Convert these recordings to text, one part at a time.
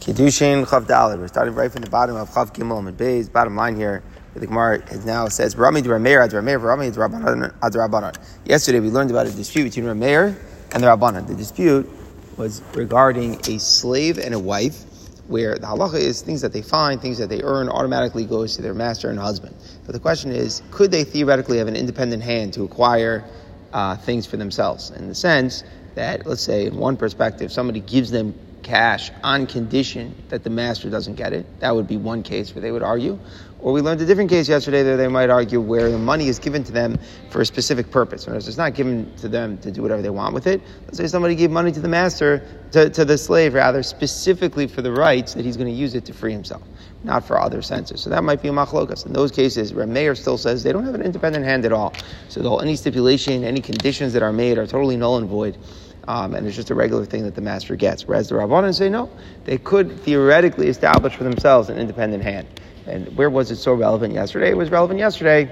Kiddushin Chav Dalid. We're starting right from the bottom of Chav Gimel and Beis. Bottom line here, the Gemara now says Rami Rameir Ad Rameir Rami Ad Rabbanan. Yesterday we learned about a dispute between Rameir and the Rabbanan. The dispute was regarding a slave and a wife, where the halacha is things that they find, things that they earn, automatically goes to their master and husband. But the question is, could they theoretically have an independent hand to acquire uh, things for themselves? In the sense that, let's say, in one perspective, somebody gives them cash on condition that the master doesn't get it. That would be one case where they would argue. Or we learned a different case yesterday that they might argue where the money is given to them for a specific purpose. Whereas it's not given to them to do whatever they want with it. Let's say somebody gave money to the master, to, to the slave rather, specifically for the rights that he's going to use it to free himself, not for other senses. So that might be a machlokas. In those cases, Rameir still says they don't have an independent hand at all. So any stipulation, any conditions that are made are totally null and void um, and it's just a regular thing that the master gets. Whereas the Rabbanan say no, they could theoretically establish for themselves an independent hand. And where was it so relevant yesterday? It was relevant yesterday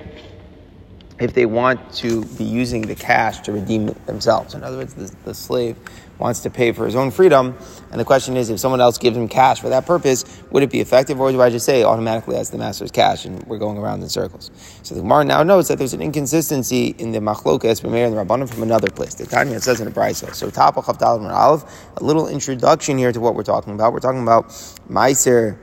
if they want to be using the cash to redeem themselves. In other words, the, the, slave wants to pay for his own freedom, and the question is, if someone else gives him cash for that purpose, would it be effective, or do I just say automatically as the master's cash, and we're going around in circles? So the Gemara now notes that there's an inconsistency in the machlokas Rameir and the Rabbanim from another place. The Tanya says in the Brisa. So top of Chavdal Aleph, a little introduction here to what we're talking about. We're talking about Meiser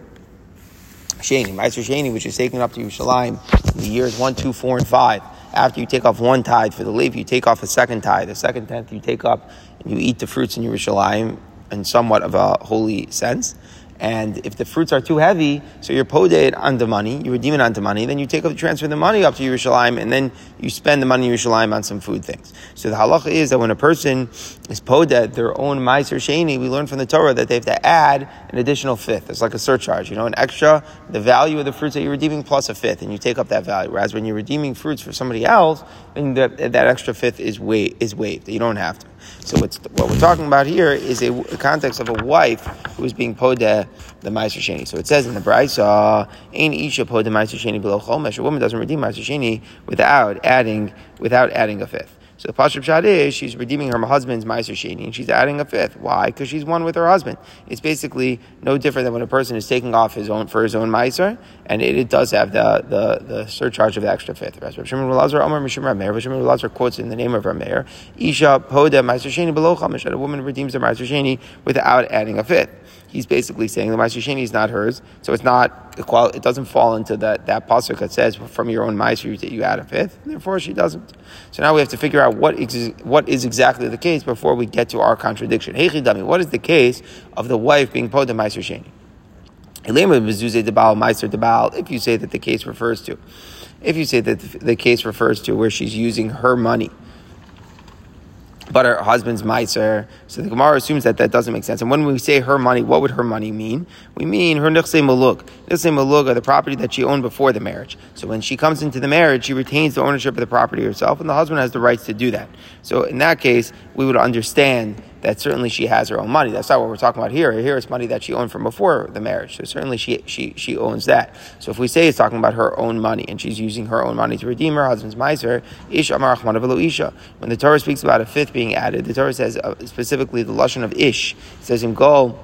Sheni, Meiser Sheni, which is taken up to Yerushalayim in the years one, two, four, and five after you take off one tithe for the leaf, you take off a second tithe. The second tenth you take up and you eat the fruits in Yerushalayim in somewhat of a holy sense. And if the fruits are too heavy, so you're poded on the money, you redeem it onto money, then you take up transfer the money up to Yerushalayim, and then you spend the money in Yerushalayim on some food things. So the halacha is that when a person is poda their own meiser sheni, we learn from the Torah that they have to add an additional fifth. It's like a surcharge, you know, an extra, the value of the fruits that you're redeeming plus a fifth, and you take up that value. Whereas when you're redeeming fruits for somebody else, then that, that extra fifth is, wa- is waived. You don't have to. So what we're talking about here is a, a, context of a wife who is being poda the Meiser Sheni. So it says in the Brisa, "Ain isha podeh Meiser Sheni below chomesh." A woman doesn't redeem Meiser Sheni without adding without adding a fifth. So the Pashup Shad is she's redeeming her husband's Meiser Sheni and she's adding a fifth. Why? Because she's one with her husband. It's basically no different than when a person is taking off his own for his own Meiser, and it, it, does have the, the, the surcharge of the extra fifth. Rav Shimon Lazar Amar Mishim Rameir. Rav Shimon Lazar quotes in the name of Rameir, Isha Poda Meiser Sheni below Chamish. A woman redeems her Meiser Sheni without adding a fifth he's basically saying the Meiser Sheni is not hers, so it's not it doesn't fall into that that pasuk that says from your own Meiser you, you add a fifth. Therefore, she doesn't. So now we have to figure out what what is exactly the case before we get to our contradiction. Hey Chidami, what is the case of the wife being pod the Meiser Sheni? If you say that the case refers to, if you say that the case refers to where she's using her money but her husband's meiser. So the Gemara assumes that that doesn't make sense. And when we say her money, what would her money mean? We mean her nichse maluk. Nichse maluk are the property that she owned before the marriage. So when she comes into the marriage, she retains the ownership of the property herself, and the husband has the rights to do that. So in that case, we would understand that certainly she has her own money. That's not what we're talking about here. Here it's money that she owned from before the marriage. So certainly she, she, she owns that. So if we say it's talking about her own money and she's using her own money to redeem her husband's miser, ish amar isha. When the Torah speaks about a fifth being added, the Torah says uh, specifically the lashon of ish. It says in Gol,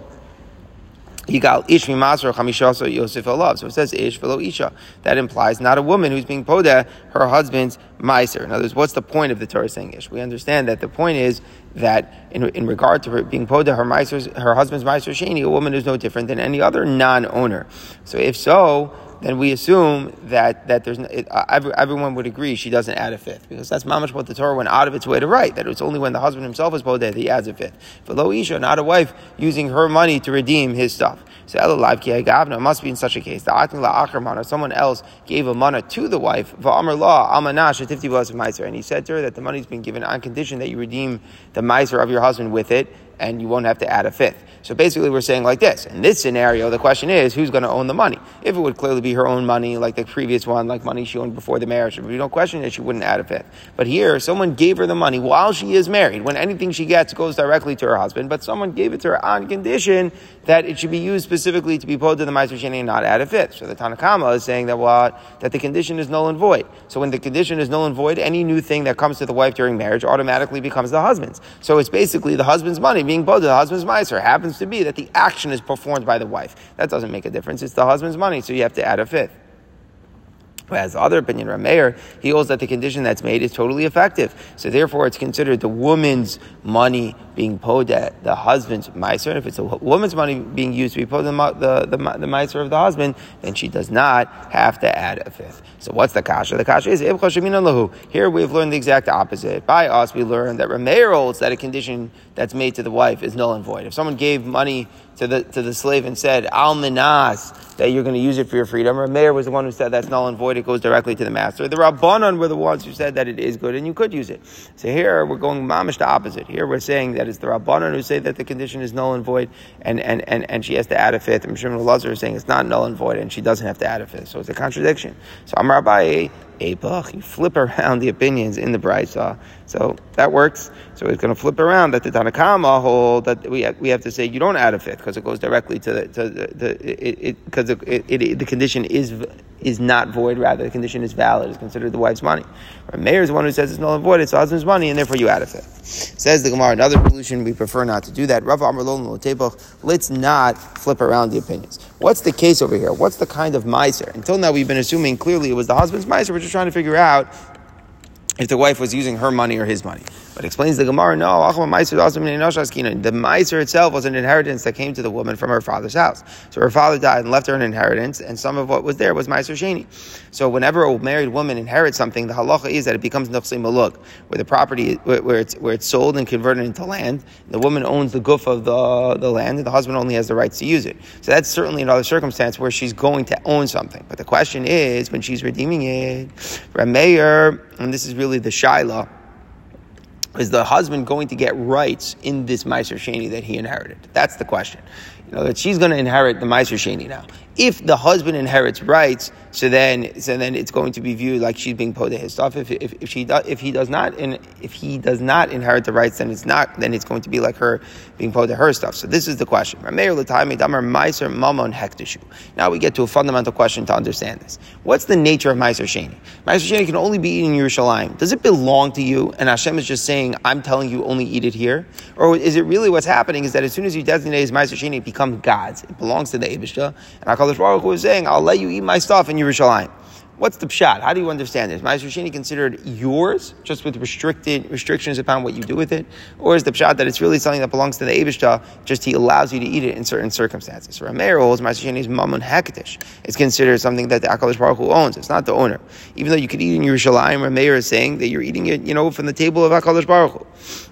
Yigal ish mimasr chamishasa Yosef olav. So it says ish velo isha. That implies not a woman who's being poda her husband's meiser. In other words, what's the point of the Torah saying ish? We understand that the point is that in, in regard to her being poda her meiser, her husband's meiser sheni, a woman is no different than any other non-owner. So if so, then we assume that that there's it, uh, every, everyone would agree she doesn't add a fifth because that's mamash what the Torah went out of its way to write that it's only when the husband himself is bodeh that he adds a fifth. For lo isha, not a wife using her money to redeem his stuff. So ela live ki it must be in such a case. The atin la someone else gave a mana to the wife. Va'amar law amanash meiser, and he said to her that the money's been given on condition that you redeem the meiser of your husband with it and you won't have to add a fifth. So basically, we're saying like this. In this scenario, the question is who's going to own the money? If it would clearly be her own money, like the previous one, like money she owned before the marriage, would be no question that she wouldn't add a fifth. But here, someone gave her the money while she is married, when anything she gets goes directly to her husband, but someone gave it to her on condition that it should be used specifically to be pulled to the Meiser Sheni and not add a fifth. So the Tanakama is saying that what? That the condition is null and void. So when the condition is null and void, any new thing that comes to the wife during marriage automatically becomes the husband's. So it's basically the husband's money being to the husband's meiser happens to be that the action is performed by the wife. That doesn't make a difference. It's the husband's money, so you have to add a fifth. As the other opinion, Rameir, he holds that the condition that's made is totally effective. So therefore, it's considered the woman's money being paid at the husband's miser. And if it's a woman's money being used to be paid the, the, the, the miser of the husband, then she does not have to add a fifth. So what's the kasha? The kasha is Here we've learned the exact opposite. By us, we learned that Rameir holds that a condition that's made to the wife is null and void. If someone gave money to the to the slave and said al minas that you're going to use it for your freedom. Rameir was the one who said that's null and void. It goes directly to the master. The rabbanon were the ones who said that it is good and you could use it. So here we're going mamish the opposite. Here we're saying that it's the rabbanon who say that the condition is null and void, and and and, and she has to add a fifth. And Mishim Lazar is saying it's not null and void, and she doesn't have to add a fifth. So it's a contradiction. So Amar Eibach. You flip around the opinions in the Brisa. So that works. So it's going to flip around that the Tanakama hold that we have, we have to say you don't add a fifth because it goes directly to the, to the, the because it, it, it, the condition is is not void, rather the condition is valid, It's considered the wife's money. Or mayor is the one who says it's null and void, it's the husband's money, and therefore you add a fifth. Says the Gemara, another solution, we prefer not to do that. Rav let's not flip around the opinions. What's the case over here? What's the kind of miser? Until now we've been assuming clearly it was the husband's miser, we're trying to figure out if the wife was using her money or his money. But explains the Gemara, no, the Meiser itself was an inheritance that came to the woman from her father's house. So her father died and left her an inheritance, and some of what was there was Meiser Sheni. So whenever a married woman inherits something, the halacha is that it becomes Nafsi Maluk, where the property, where it's, where it's sold and converted into land. The woman owns the goof of the, the land, and the husband only has the rights to use it. So that's certainly another circumstance where she's going to own something. But the question is, when she's redeeming it, Rameir, and this is really the Shiloh, is the husband going to get rights in this Meiser Sheni that he inherited? That's the question. You know, that she's going to inherit the Meiser Sheni now. If the husband inherits rights, so then, so then it's going to be viewed like she's being to his stuff. If, if, if she does, if he does not, if he does not inherit the rights, then it's not, then it's going to be like her being to her stuff. So this is the question. Now we get to a fundamental question to understand this. What's the nature of Meiser Sheni? Meiser Sheni can only be eaten in Yerushalayim. Does it belong to you? And Hashem is just saying, I'm telling you only eat it here? Or is it really what's happening is that as soon as you designate as Meiser Sheni, it becomes God's. It belongs to the Abishta. And HaKadosh Baruch Hu is saying, I'll let you eat my stuff and Yerushalayim. What's the pshat? How do you understand this? Ma'aser Sheni considered yours, just with restricted restrictions upon what you do with it, or is the pshat that it's really something that belongs to the Eibushta, just he allows you to eat it in certain circumstances? So Rameir holds Ma'aser Sheni's mamun hektish. It's considered something that the Akadosh Baruch Hu owns. It's not the owner. Even though you could eat in Yerushalayim, Rameir is saying that you're eating it, you know, from the table of Akadosh Baruch Hu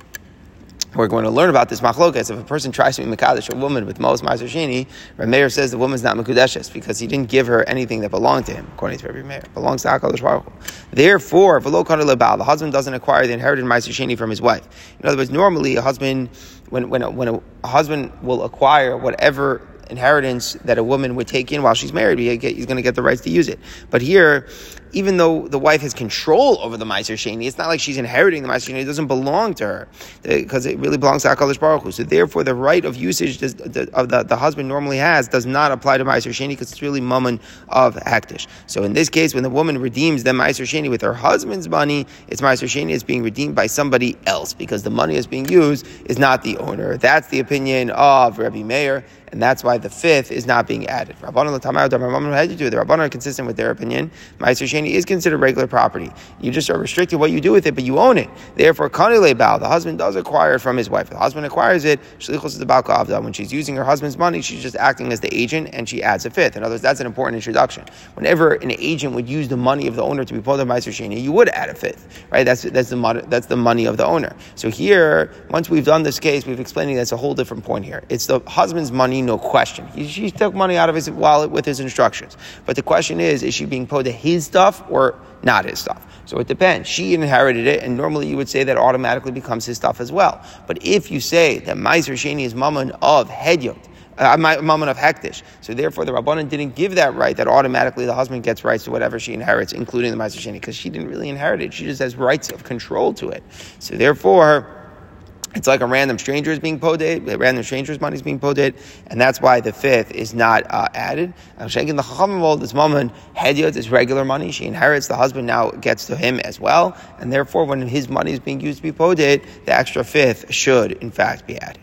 we're going to learn about this machlokas. If a person tries to be mekadesh a woman with Mos Ma'aser Sheni, Rameir says the woman's not mekudeshes because he didn't give her anything that belonged to him, according to Rabbi Meir. belongs to Hakadosh Baruch Hu. Therefore, the husband doesn't acquire the inherited Ma'aser Sheni from his wife. In other words, normally a husband, when when a, when a husband will acquire whatever inheritance that a woman would take in while she's married, he's going to get the rights to use it. But here, even though the wife has control over the Meiser Sheni, it's not like she's inheriting the Meiser Sheni. It doesn't belong to her because it really belongs to HaKadosh Baruch Hu. So therefore, the right of usage does, the, of the, the husband normally has does not apply to Meiser Sheni because it's really mammon of Hektish. So in this case, when the woman redeems the Meiser Sheni with her husband's money, it's Meiser Sheni is being redeemed by somebody else because the money is being used is not the owner. That's the opinion of Rabbi Meir and that's why the fifth is not being added. Rabbanon had to do. The Rabbanon are consistent with their opinion. Meiser Sheni is considered regular property. You just are restricted what you do with it, but you own it. Therefore, Kanile Baal, the husband does acquire it from his wife. The husband acquires it. Shlichus is the Balka Avda. When she's using her husband's money, she's just acting as the agent, and she adds a fifth. In other words, that's an important introduction. Whenever an agent would use the money of the owner to be pulled Meiser Sheni, you would add a fifth, right? That's that's the that's the money of the owner. So here, once we've done this case, we've explained that's a whole different point here. It's the husband's money no question. He, she took money out of his wallet with his instructions. But the question is, is she being paid to his stuff or not his stuff? So it depends. She inherited it, and normally you would say that automatically becomes his stuff as well. But if you say that Meiser is mammon of Hedyot, uh, mammon of Hektish. So therefore, the Rabbanan didn't give that right that automatically the husband gets rights to whatever she inherits, including the Sheni, because she didn't really inherit it. She just has rights of control to it. So therefore, it's like a random stranger is being poded, a random stranger's money is being poded, and that's why the fifth is not uh, added. Shenkin the Chachamim this woman, Hedyot is regular money. She inherits, the husband now gets to him as well, and therefore when his money is being used to be poded, the extra fifth should in fact be added.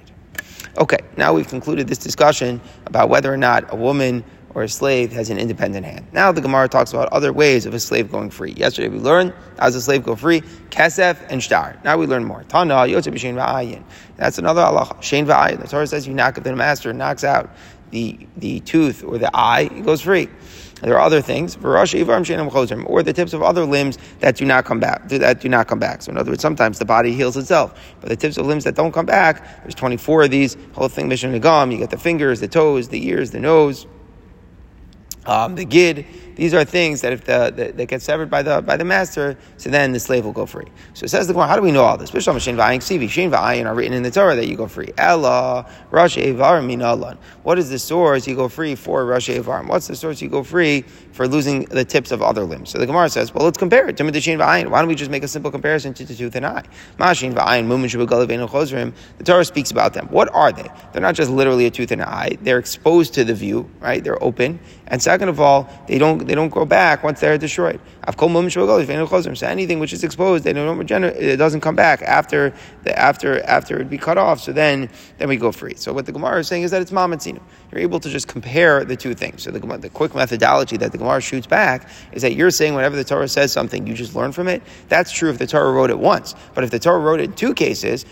Okay, now we've concluded this discussion about whether or not a woman or a slave has an independent hand. Now the Gemara talks about other ways of a slave going free. Yesterday we learned how does a slave go free? Kesef and shtar. Now we learn more. Tana yotze b'shein va'ayin. That's another Allah. Shein va'ayin. The Torah says you knock if the master knocks out the, the tooth or the eye, it goes free. There are other things, or the tips of other limbs that do not come back. That do not come back. So in other words, sometimes the body heals itself, but the tips of limbs that don't come back, there's 24 of these. Whole thing, mission nagam. You get the fingers, the toes, the ears, the nose, um, the gid. These are things that if the, the, they get severed by the by the master, so then the slave will go free. So it says the Gemara, how do we know all this? Shein va'ayin are written in the Torah that you go free. Ella rashi evarim mina alon. What is the source you go free for Rosh Evarim? What's the source you go free for losing the tips of other limbs? So the Gemara says, well, let's compare it. Why don't we just make a simple comparison to the tooth and eye? The Torah speaks about them. What are they? They're not just literally a tooth and an eye. They're exposed to the view, right? They're open. And second of all, they don't they don't grow back once they're destroyed. So anything which is exposed, they don't regenerate, it doesn't come back after the, after after it be cut off. So then then we go free. So what the Gemara is saying is that it's mamatzinu. You're able to just compare the two things. So the, the quick methodology that the Gemara shoots back is that you're saying whenever the Torah says something, you just learn from it. That's true if the Torah wrote it once. But if the Torah wrote it in two cases, so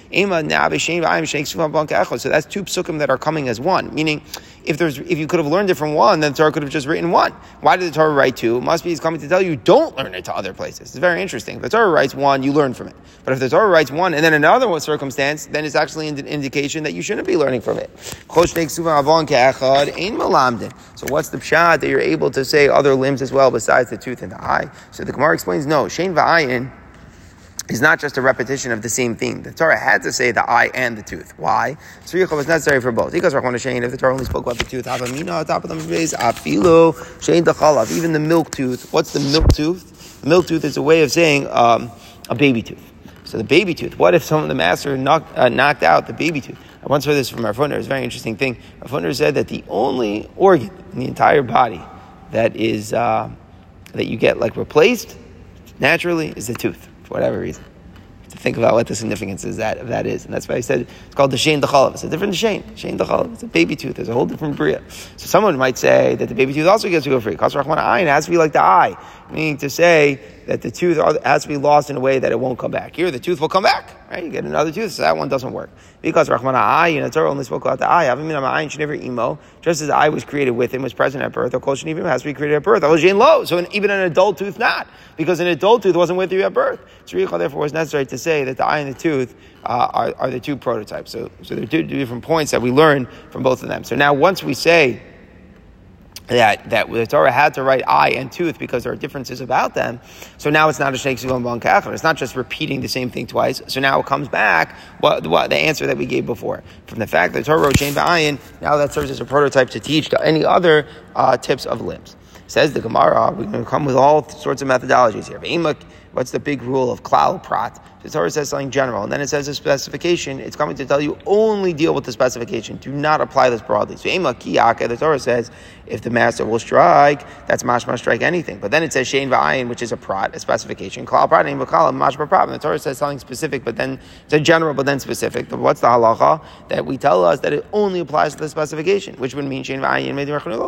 that's two psukim that are coming as one. Meaning, if there's if you could have learned it from one, then the Torah could have just written one. Why did the Torah write two? It must be he's coming to tell you don't learn it to other places. It's very interesting. If the Torah writes one, you learn from it. But if the Torah writes one and then another one circumstance, then it's actually an indication that you shouldn't be learning from it. So what's the pshat that you're able to say other limbs as well besides the tooth and the eye? So the Gemara explains no. Shein va'ayin is not just a repetition of the same thing. The Torah had to say the eye and the tooth. Why? Tzricha was necessary for both. Because Rachman Shein, if the Torah only spoke about the tooth, top of them is Afilo, Shein even the milk tooth. What's the milk tooth? The milk tooth is a way of saying um, a baby tooth. So the baby tooth. What if someone, the master, knocked, uh, knocked out the baby tooth? I once heard this from our Funder. It's a very interesting thing. Our Funder said that the only organ in the entire body that is uh, that you get like replaced naturally is the tooth for whatever reason. To think about what the significance is that that is, and that's why I said it's called the shein dechalav. It's a different shein, shein dechalav. It's a baby tooth. There's a whole different bria. So someone might say that the baby tooth also gets to go free. Kas rachman ayin has to be like the eye, meaning to say that the tooth has to be lost in a way that it won't come back. Here, the tooth will come back. Right? You get another tooth, so that one doesn't work. Because Rahman you know, Torah only spoke about the eye. Avimina Ayin should never emo. Just as the eye was created with him, was present at birth, or Kol Shnivim has to be created at birth. low. So even an adult tooth not. Because an adult tooth wasn't with you at birth. Tzricha therefore was necessary to say that the eye and the tooth uh, are, are the two prototypes. So, so there are two different points that we learn from both of them. So now once we say that that the Torah had to write eye and tooth because there are differences about them. So now it's not a sheikh bon It's not just repeating the same thing twice. So now it comes back what, what the answer that we gave before from the fact that Torah wrote Shein Ba'ayin. Now that serves as a prototype to teach to any other uh, tips of limbs. Says the Gemara, we're going to come with all sorts of methodologies here. What's the big rule of klal prat? The Torah says something general, and then it says a specification. It's coming to tell you only deal with the specification. Do not apply this broadly. So Ema Kiyaka, the Torah says, if the master will strike, that's mashma strike anything. But then it says shein va'ayin, which is a prat, a specification. Klal prat, and mashma prat. The Torah says something specific, but then it's a general, but then specific. But what's the halacha? That we tell us that it only applies to the specification, which would mean shein va'ayin.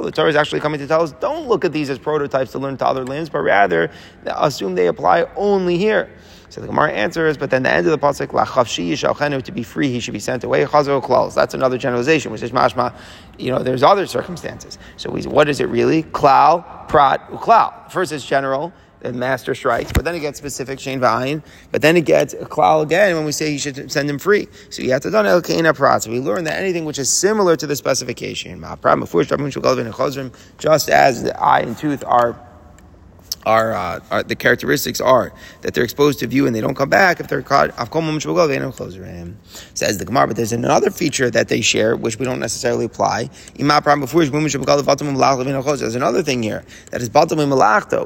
The Torah is actually coming to tell us, don't look at these as prototypes to learn to other lands, but rather assume they apply only here. So the Gemara answers, but then the end of the pasuk, lachavshi yishalchenu, to be free, he should be sent away. Chazo klaus. That's another generalization, which is mashma. You know, there's other circumstances. So we, what is it really? Klal, prat, uklal. First, it's general. The master strikes, but then it gets specific shein va'ayin. But then it gets klal again when we say he should send him free. So you have to done el prat. So we learn that anything which is similar to the specification, just as the eye and tooth are are, uh, are, the characteristics are that they're exposed to view and they don't come back if they're caught. Says the Gemara, but there's another feature that they share which we don't necessarily apply. There's another thing here that is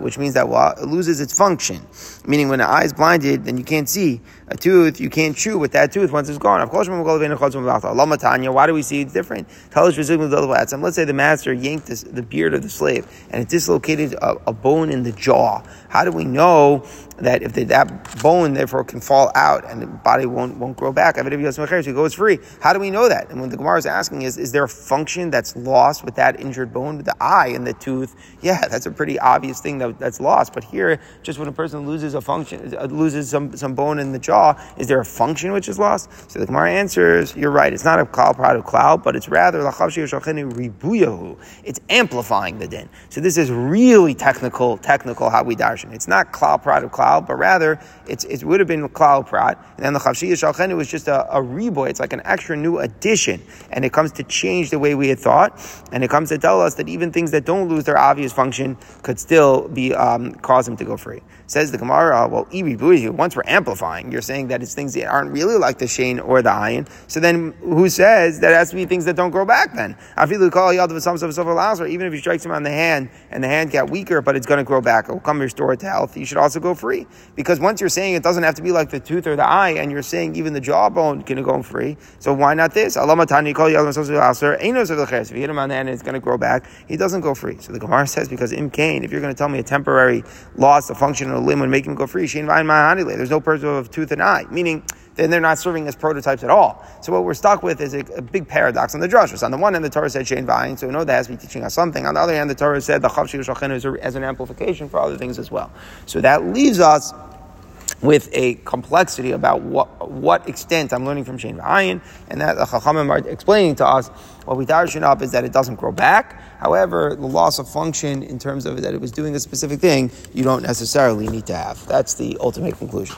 which means that it loses its function. Meaning, when the eye is blinded, then you can't see a tooth. You can't chew with that tooth once it's gone. Of course, why do we see it's different? Let's say the master yanked this, the beard of the slave and it dislocated a, a bone in the jaw jaw. How do we know that if that bone therefore can fall out and the body won't won't grow back? It goes free. How do we know that? And when the Gemara is asking is, is there a function that's lost with that injured bone, with the eye and the tooth? Yeah, that's a pretty obvious thing that, that's lost. But here, just when a person loses a function, uh, loses some, some bone in the jaw, is there a function which is lost? So the Gemara answers, you're right. It's not a klal prat uklal, but it's rather ribuyahu. it's amplifying the din. So this is really technical, technical how we It's not klal prat of klal, but rather it would have been klal prat. And then the chavshiyah shalchenu was just a, a reboy. It's like an extra new addition. And it comes to change the way we had thought. And it comes to tell us that even things that don't lose their obvious function could still be um, cause them to go free. Says the Gemara, well, once we're amplifying, you're saying that it's things that aren't really like the shane or the Ayin. So then who says that it has to be things that don't grow back then? Even if you strike him on the hand and the hand got weaker, but it's going to grow back, it will come restore it to health, you should also go free. Because once you're saying it doesn't have to be like the tooth or the eye, and you're saying even the jawbone can go free, so why not this? If you hit him on the hand and it's going to grow back, he doesn't go free. So the Gemara says, because im kain, if you're going to tell me a temporary loss of function limb would make him go free. There's no person of tooth and eye, meaning then they're not serving as prototypes at all. So what we're stuck with is a, a big paradox on the drushes. On the one hand, the Torah said Shein Vayin, so we know that has to be teaching us something. On the other hand, the Torah said the Chav Shachin is as an amplification for other things as well. So that leaves us with a complexity about what, what extent I'm learning from Shein Vayin, and that the Chachamim are explaining to us what we darshan up is that it doesn't grow back. However, the loss of function in terms of that it was doing a specific thing, you don't necessarily need to have. That's the ultimate conclusion.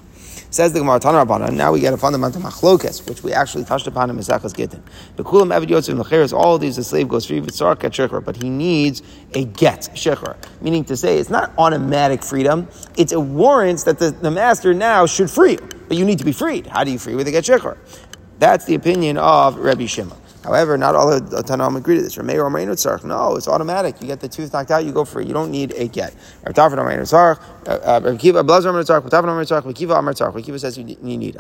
Says the Gemara Tanarabana. Now we get a fundamental machlokes, which we actually touched upon in Mesachas Gittin. The kulam evid yotzim lecheres. All of these, the slave goes free with sark at shechar, but he needs a get shechar, meaning to say it's not automatic freedom. It's a warrant that the, the master now should free you, but you need to be freed. How do you free with a get shechar? That's the opinion of Rabbi Shimon. However, not all the Tanaim agree to this. No, it's automatic. You get the tooth knocked out, you go for it. You don't need a get. Kiva says you need.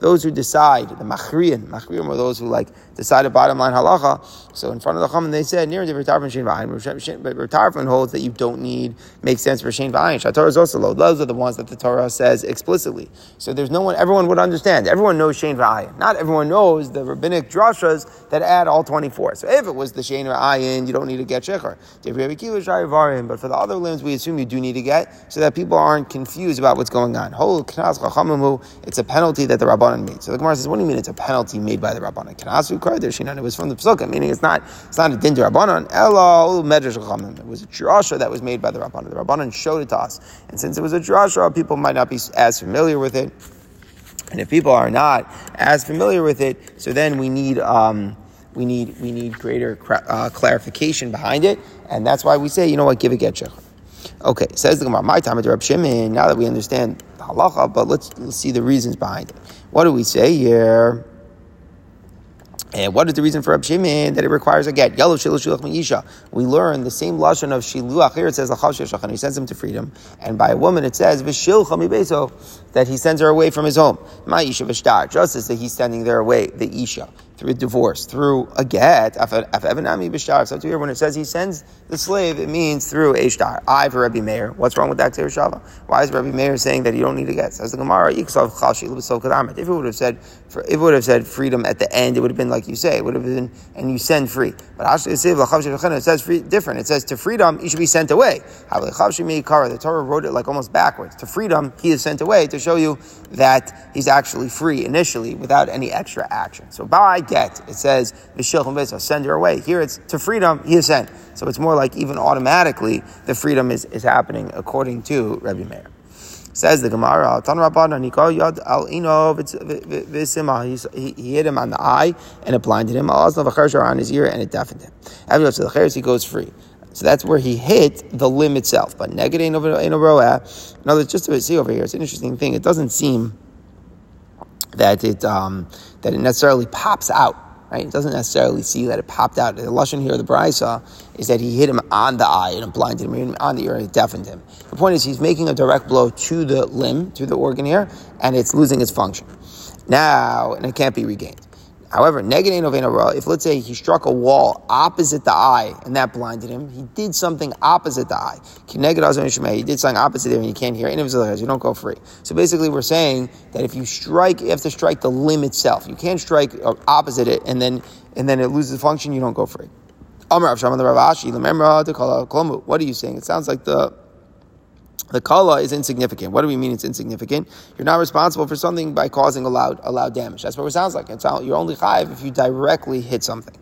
Those who decide, the machrian, machrian were those who like decided bottom line halacha. So in front of the chaman, they said near the holds that you don't need makes sense for Shein V'ayin. Shatorah is. Those are the ones that the Torah says explicitly. So there's no one. Everyone would understand. Everyone knows Shein V'ayin. Not everyone knows the rabbinic drashas that add all 24. So if it was the Shein or Ayin, you don't need to get Shecher. But for the other limbs, we assume you do need to get so that people aren't confused about what's going on. It's a penalty that the Rabbanan made. So the Gemara says, what do you mean it's a penalty made by the Rabbanan? It was from the Pesukah, meaning it's not it's not a din to Rabbanan. It was a drasha that was made by the Rabbanan. The Rabbanan showed it to us. And since it was a drasha, people might not be as familiar with it. And if people are not as familiar with it, so then we need um, we need we need greater uh, clarification behind it, and that's why we say, you know what, give a get. Okay, says the Gemara, my time at Reb Shimon. Now that we understand halacha, but let's, let's see the reasons behind it. What do we say here? And what is the reason for Rab Shimon that it requires a get? Yellow shiluch shilach miyisha. We learn the same lashon of shiluach. Here it says lachav sheshach, he sends him to freedom. And by a woman it says v'shil chamibeso that he sends her away from his home. Ma'isha v'shtar, just as that he's sending her away, the isha through a divorce, through a get, so to here, when it says he sends the slave, it means through a shtar. I for Rabbi Meir. What's wrong with that Shava? Why is Rabbi Meir saying that you don't need to get? Says the Gemara, if it would have said, if it would have said freedom at the end, it would have been like you say, it would have been, and you send free. But it says free, different. It says to freedom, he should be sent away. The Torah wrote it like almost backwards. To freedom, he is sent away to show you that he's actually free initially without any extra action. So by get. It says, send her away. Here it's to freedom, he is sent. So it's more like even automatically the freedom is, is happening according to Rebbe Meir. Says the Gemara, Tan Rabbanan, he, he hit him on the eye and it blinded him. on his ear and it deafened him. After the cheres, he goes free. So that's where he hit the limb itself. But negative in a row. No, just to see over here, it's an interesting thing. It doesn't seem that it um, that it necessarily pops out. Right? It doesn't necessarily see that it popped out. The lashon here, the brisa, is that he hit him on the eye and it blinded him, him on the ear and it deafened him. The point is, he's making a direct blow to the limb, to the organ here, and it's losing its function. Now, and it can't be regained. However, if let's say he struck a wall opposite the eye and that blinded him, he did something opposite the eye. He did something opposite there and you can't hear it. You don't go free. So basically, we're saying that if you strike, you have to strike the limb itself. You can't strike uh, opposite it and then and then it loses function. You don't go free. What are you saying? It sounds like the the kala is insignificant. What do we mean it's insignificant? You're not responsible for something by causing a loud, a loud damage. That's what it sounds like. It's, you're only chayiv if you directly hit something.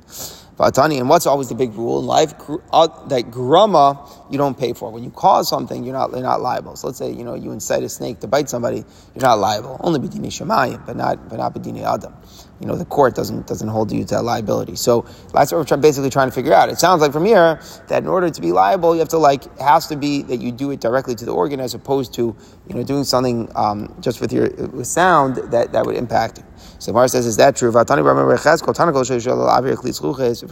Vatani, and what's always the big rule in life? Uh, that grama you don't pay for. When you cause something, you're not, you're not liable. So let's say, you know, you incite a snake to bite somebody, you're not liable. Only b'dini shemayim, but not, but not b'dini adam you know, the court doesn't doesn't hold you to liability. So that's what we're basically trying to figure out. It sounds like from here that in order to be liable, you have to like has to be that you do it directly to the organ as opposed to you know doing something um, just with your with sound that, that would impact. So Mar says, is that true? If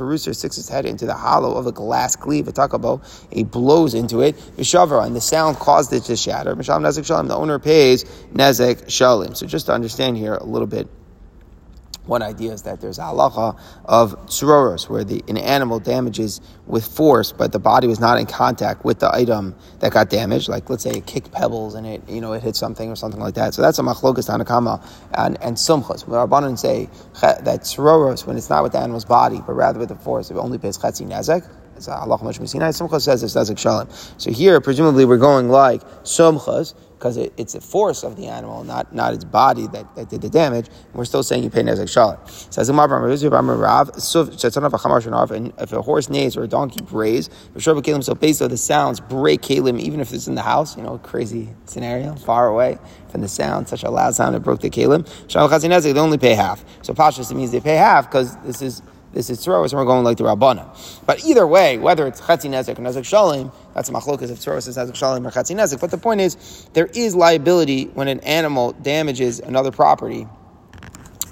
a rooster sticks its head into the hollow of a glass cleave, a takabo, he blows into it, and the sound caused it to shatter. The owner pays nezek shalim. So just to understand here a little bit one idea is that there's halacha of tsuroros, where the, an animal damages with force, but the body was not in contact with the item that got damaged. Like, let's say it kicked pebbles and it, you know, it hit something or something like that. So that's a machlokas tanakama and, and sumchas. Where Rabbanan say that tsuroros, when it's not with the animal's body, but rather with the force, it only pays chetzi nezek. Shalom. So here, presumably, we're going like sumchas, because it, it's the force of the animal, not, not its body that, that did the damage. And we're still saying you pay nezek shalit. Says and if a horse neighs or a donkey brays, so based on the sounds break kalim, even if it's in the house, you know, crazy scenario, far away from the sound, such a loud sound it broke the kalim. They only pay half. So pashas it means they pay half because this is this is tzoros, and we're going like the Rabbana. But either way, whether it's Chatzi Nezek or Nezek Shalim, that's machlokas if tzoros is Nezek Shalim or Chatzi Nezek. But the point is, there is liability when an animal damages another property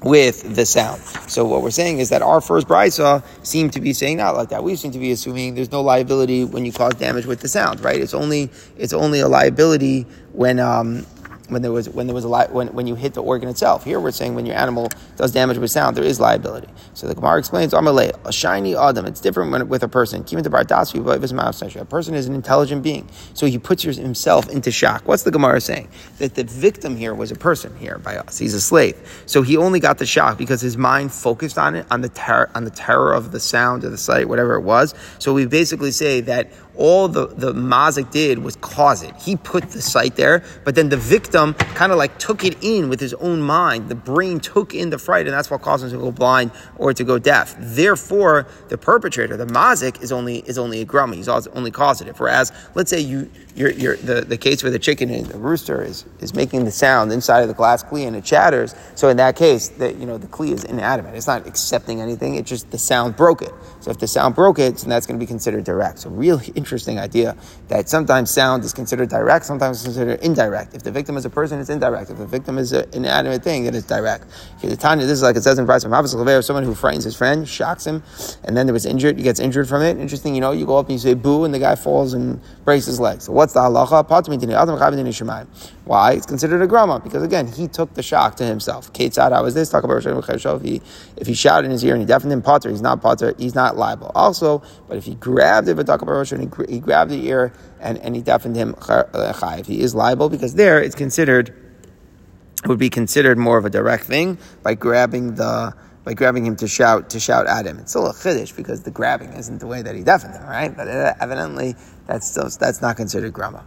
with the sound. So what we're saying is that our first brisa seemed to be saying not like that. We seem to be assuming there's no liability when you cause damage with the sound, right? It's only it's only a liability when um, when there was when there was a li- when, when you hit the organ itself. Here we're saying when your animal does damage with sound, there is liability. So the Gemara explains, Amalei, a shiny Adam. It's different when, with a person. A person is an intelligent being, so he puts himself into shock. What's the Gemara saying? That the victim here was a person here by us. He's a slave, so he only got the shock because his mind focused on it, on the terror, on the terror of the sound or the sight, whatever it was. So we basically say that all the, the mazik did was cause it. He put the sight there, but then the victim kind of like took it in with his own mind. The brain took in the fright, and that's what caused him to go blind or to go deaf. Therefore, the perpetrator, the mazik, is only is only a grummy. He's only causative. Whereas, let's say you you're, you're, the, the case where the chicken and the rooster is, is making the sound inside of the glass kli and it shatters. So in that case, the, you know, the kli is inanimate. It's not accepting anything. It's just the sound broke it. So if the sound broke it, then that's going to be considered direct. So really interesting idea that sometimes sound is considered direct, sometimes it's considered indirect. If the victim is a person, it's indirect. If the victim is an inanimate thing, then it's direct. Okay, the Tanya, this is like it says in Brisa of someone who frightens his friend, shocks him, and then there was injured, he gets injured from it. Interesting, you know, you go up and you say boo, and the guy falls and breaks his leg. So what's the halacha? Why? It's considered a grama because again, he took the shock to himself. kate Ketzad, how is this? Talk about if he if he shouted in his ear and he deafened him, potter, he's not potter, he's not liable. Also, but if he grabbed it, and he grabbed the ear and, and he deafened him, if he is liable because there it's considered would be considered more of a direct thing by grabbing the by grabbing him to shout to shout at him. It's still a chiddush because the grabbing isn't the way that he deafened him, right? But uh, evidently that's still that's not considered grama.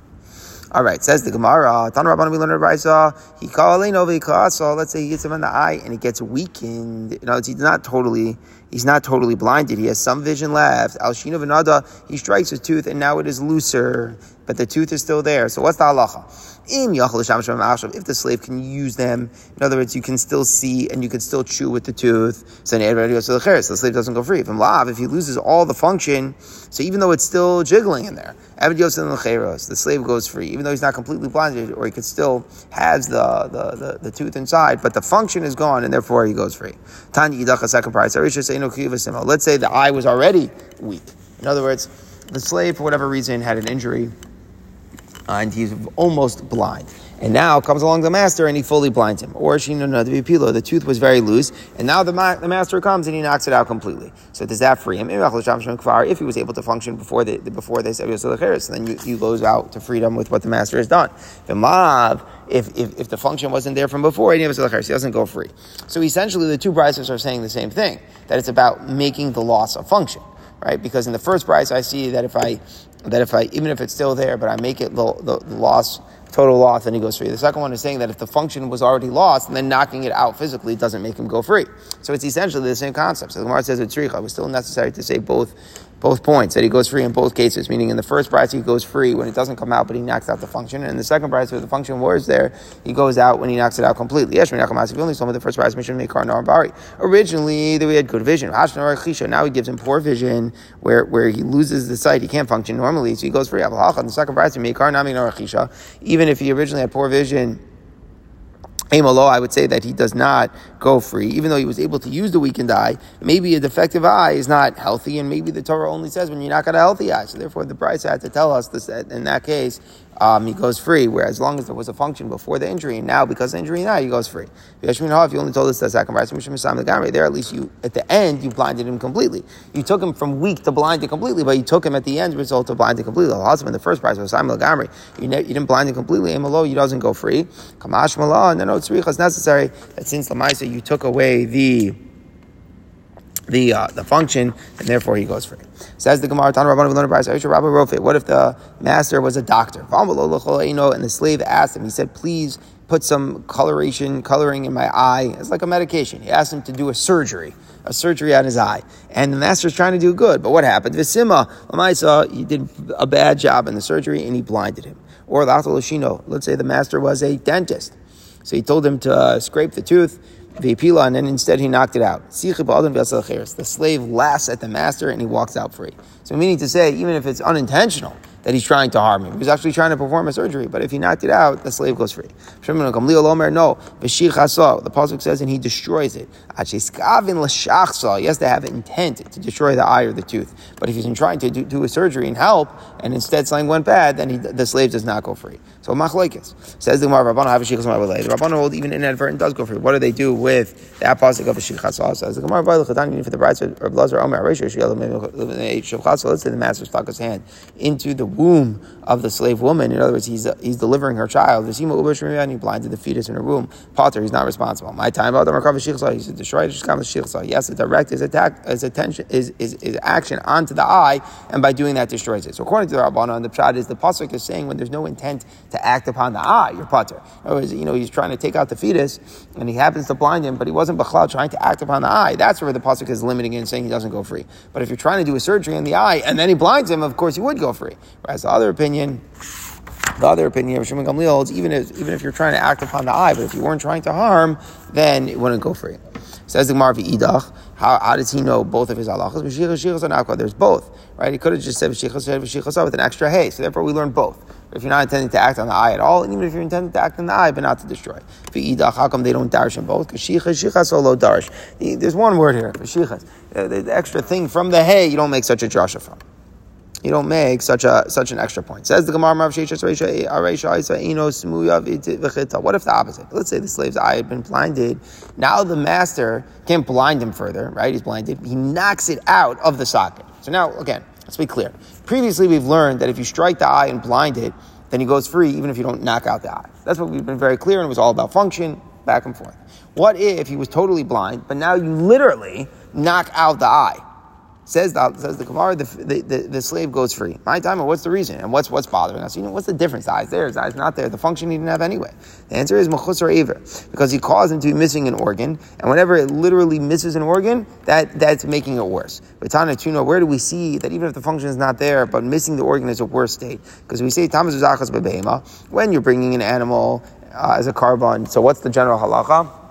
All right, says the Gemara. Tan Rabban we learned Raisa. He So let's say he hits him in the eye and it gets weakened. You know, he's not totally he's not totally blinded. He has some vision left. Al Venada. He strikes his tooth and now it is looser, but the tooth is still there. So what's the halacha? If the slave can use them, in other words, you can still see and you can still chew with the tooth. So the slave doesn't go free. From lav, if he loses all the function, so even though it's still jiggling in there, the slave goes free, even though he's not completely blinded, or he could still has the, the, the, the tooth inside, but the function is gone, and therefore he goes free. second brisa. Let's say the eye was already weak. In other words, the slave, for whatever reason, had an injury and he's almost blind. and now comes along the master and he fully blinds him. Or Shino the tooth was very loose, and now the, ma- the master comes and he knocks it out completely. So does that free him? If he was able to function before they before so then you, goes out to freedom with what the master has done. The mob, if, if, if the function wasn't there from before, he doesn't go free. So essentially, the two brisas are saying the same thing that it's about making the loss a function, right? Because in the first brisa, I see that if I that if I even if it's still there, but I make it the, the, loss total loss, then he goes free. The second one is saying that if the function was already lost, and then knocking it out physically doesn't make him go free. So it's essentially the same concept. So the Gemara says it's tricha, It was still necessary to say both both points, that he goes free in both cases, meaning in the first brisa he goes free when it doesn't come out, but he knocks out the function. And in the second brisa where the function was there, he goes out when he knocks it out completely. Yes, we only told me the first brisa mission make bari. Originally, we had good vision. Now he gives him poor vision where, where he loses the sight. He can't function normally, so he goes free. The second price, even if he originally had poor vision, Amalo, I would say that he does not go free, even though he was able to use the weakened eye. Maybe a defective eye is not healthy, and maybe the Torah only says when you're not got a healthy eye. So therefore, the brisa had to tell us this, in that case, um, he goes free. Whereas as long as there was a function before the injury, now because of the injury now he goes free. If you only told us that second there at least you at the end you blinded him completely. You took him from weak to blinded completely, but you took him at the end result to blinded completely. Also in the first brisa was Simon Lagamri. You, you didn't blind him completely. Amalo, he doesn't go free. Kamash Malah, and then it's necessary that since Lamaisa you took away the the uh, the function, and therefore he goes free. Says the Gemara, What if the master was a doctor? And the slave asked him, he said, please put some coloration, coloring in my eye. It's like a medication. He asked him to do a surgery, a surgery on his eye. And the master's trying to do good. But what happened? Visima, Lamaisa, he did a bad job in the surgery and he blinded him. Or the Athaloshino, let's say the master was a dentist. So he told him to uh, scrape the tooth Vipila, and then instead he knocked it out. The slave laughs at the master and he walks out free. So meaning to say, even if it's unintentional, that he's trying to harm him. He was actually trying to perform a surgery, but if he knocked it out, the slave goes free. No, the pasuk says, and he destroys it. He has to have intent to destroy the eye or the tooth. But if he's trying to do, do a surgery and help, and instead something went bad, then he, the slave does not go free. So machlekes says the Gemara, Rabbanu have a shichas The Rabbanu hold even inadvertent does go free. What do they do with that pasuk of a shichas? Says the Gemara, for the brides of Blazer Omer, let's say the master stuck his hand into the womb of the slave woman. In other words, he's, he's delivering her child. And he blinded the fetus in her womb. Potter, he's not responsible. My time about the Markav He said, destroy the Yes, to direct his attack, his attention, his, his, his action onto the eye, and by doing that destroys it. So according to the Rabbanah, the Pshad is the Pasuk is saying when there's no intent to act upon the eye, you're Potter. Words, you know, he's trying to take out the fetus, and he happens to blind him, but he wasn't Bachlal trying to act upon the eye. That's where the Pasuk is limiting it and saying he doesn't go free. But if you're trying to do a surgery on the eye, and then he blinds him, of course he would go free. Whereas the other opinion, the other opinion of Shimon Gamliel holds even if even if you're trying to act upon the eye, but if you weren't trying to harm, then it wouldn't go free. Says the Gemara Idach. How, how does he know both of his halachas? There's both, right? He could have just said with an extra hay. So therefore, we learn both. If you're not intending to act on the eye at all, and even if you're intending to act on the eye, but not to destroy. How come they don't darish in both? Shichas. There's one word here shichas. Uh, the extra thing from the hay, you don't make such a drasha from you don't make such a such an extra point. Says the Gemara eh, What if the opposite? Let's say the slave's eye had been blinded. Now the master can't blind him further, right? He's blinded. He knocks it out of the socket. So now, again, let's be clear. Previously, we've learned that if you strike the eye and blind it, then he goes free even if you don't knock out the eye. That's what we've been very clear, and it was all about function, back and forth. What if he was totally blind, but now you literally knock out the eye? Says the says the Gemara, the, the, the, slave goes free. My time, what's the reason? And what's what's bothering us? You know, what's the difference? Eye's there, eye's not there. The function he didn't have anyway. The answer is mechus or aver, because he caused him to be missing an organ, and whenever it literally misses an organ, that that's making it worse. But Tana Tuna, where do we see that even if the function is not there, but missing the organ is a worse state? Because we say Tamas when you're bringing an animal uh, as a korban. So what's the general halacha?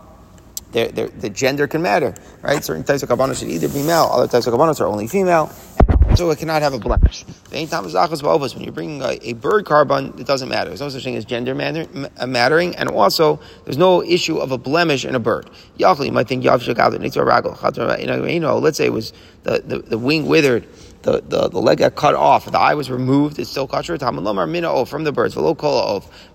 The gender can matter, right? Certain types of kabbalah should either be male, other types of kabbalah are only female. so it cannot have a blemish. When you're bringing a, a bird korban, it doesn't matter. There's no such thing as gender matter, uh, mattering, and also there's no issue of a blemish in a bird. You might think, let's say it was the, the, the wing withered the, the, the leg got cut off, the eye was removed, it's still kosher. From the birds,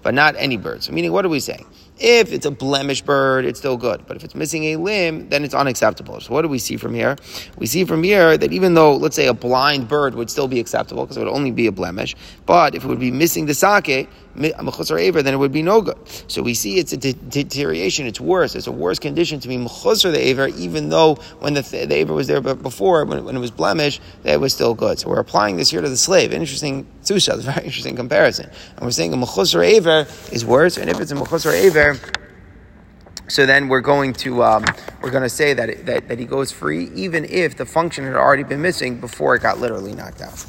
but not any birds. Meaning, what are we saying? If it's a blemished bird, it's still good. But if it's missing a limb, then it's unacceptable. So what do we see from here? We see from here that even though, let's say, a blind bird would still be acceptable because it would only be a blemish, but if it would be missing the sake, then it would be no good. So we see it's a deterioration. It's worse. It's a worse condition to be mechusar the aver, even though when the, the aver was there before, when, when it was blemished, that was still good. So we're applying this here to the slave. Interesting tusha, a very interesting comparison. And we're saying a mechusar aver is worse, and if it's a mechusar aver, so then we're going to um, we're going to say that, that that he goes free, even if the function had already been missing before it got literally knocked out.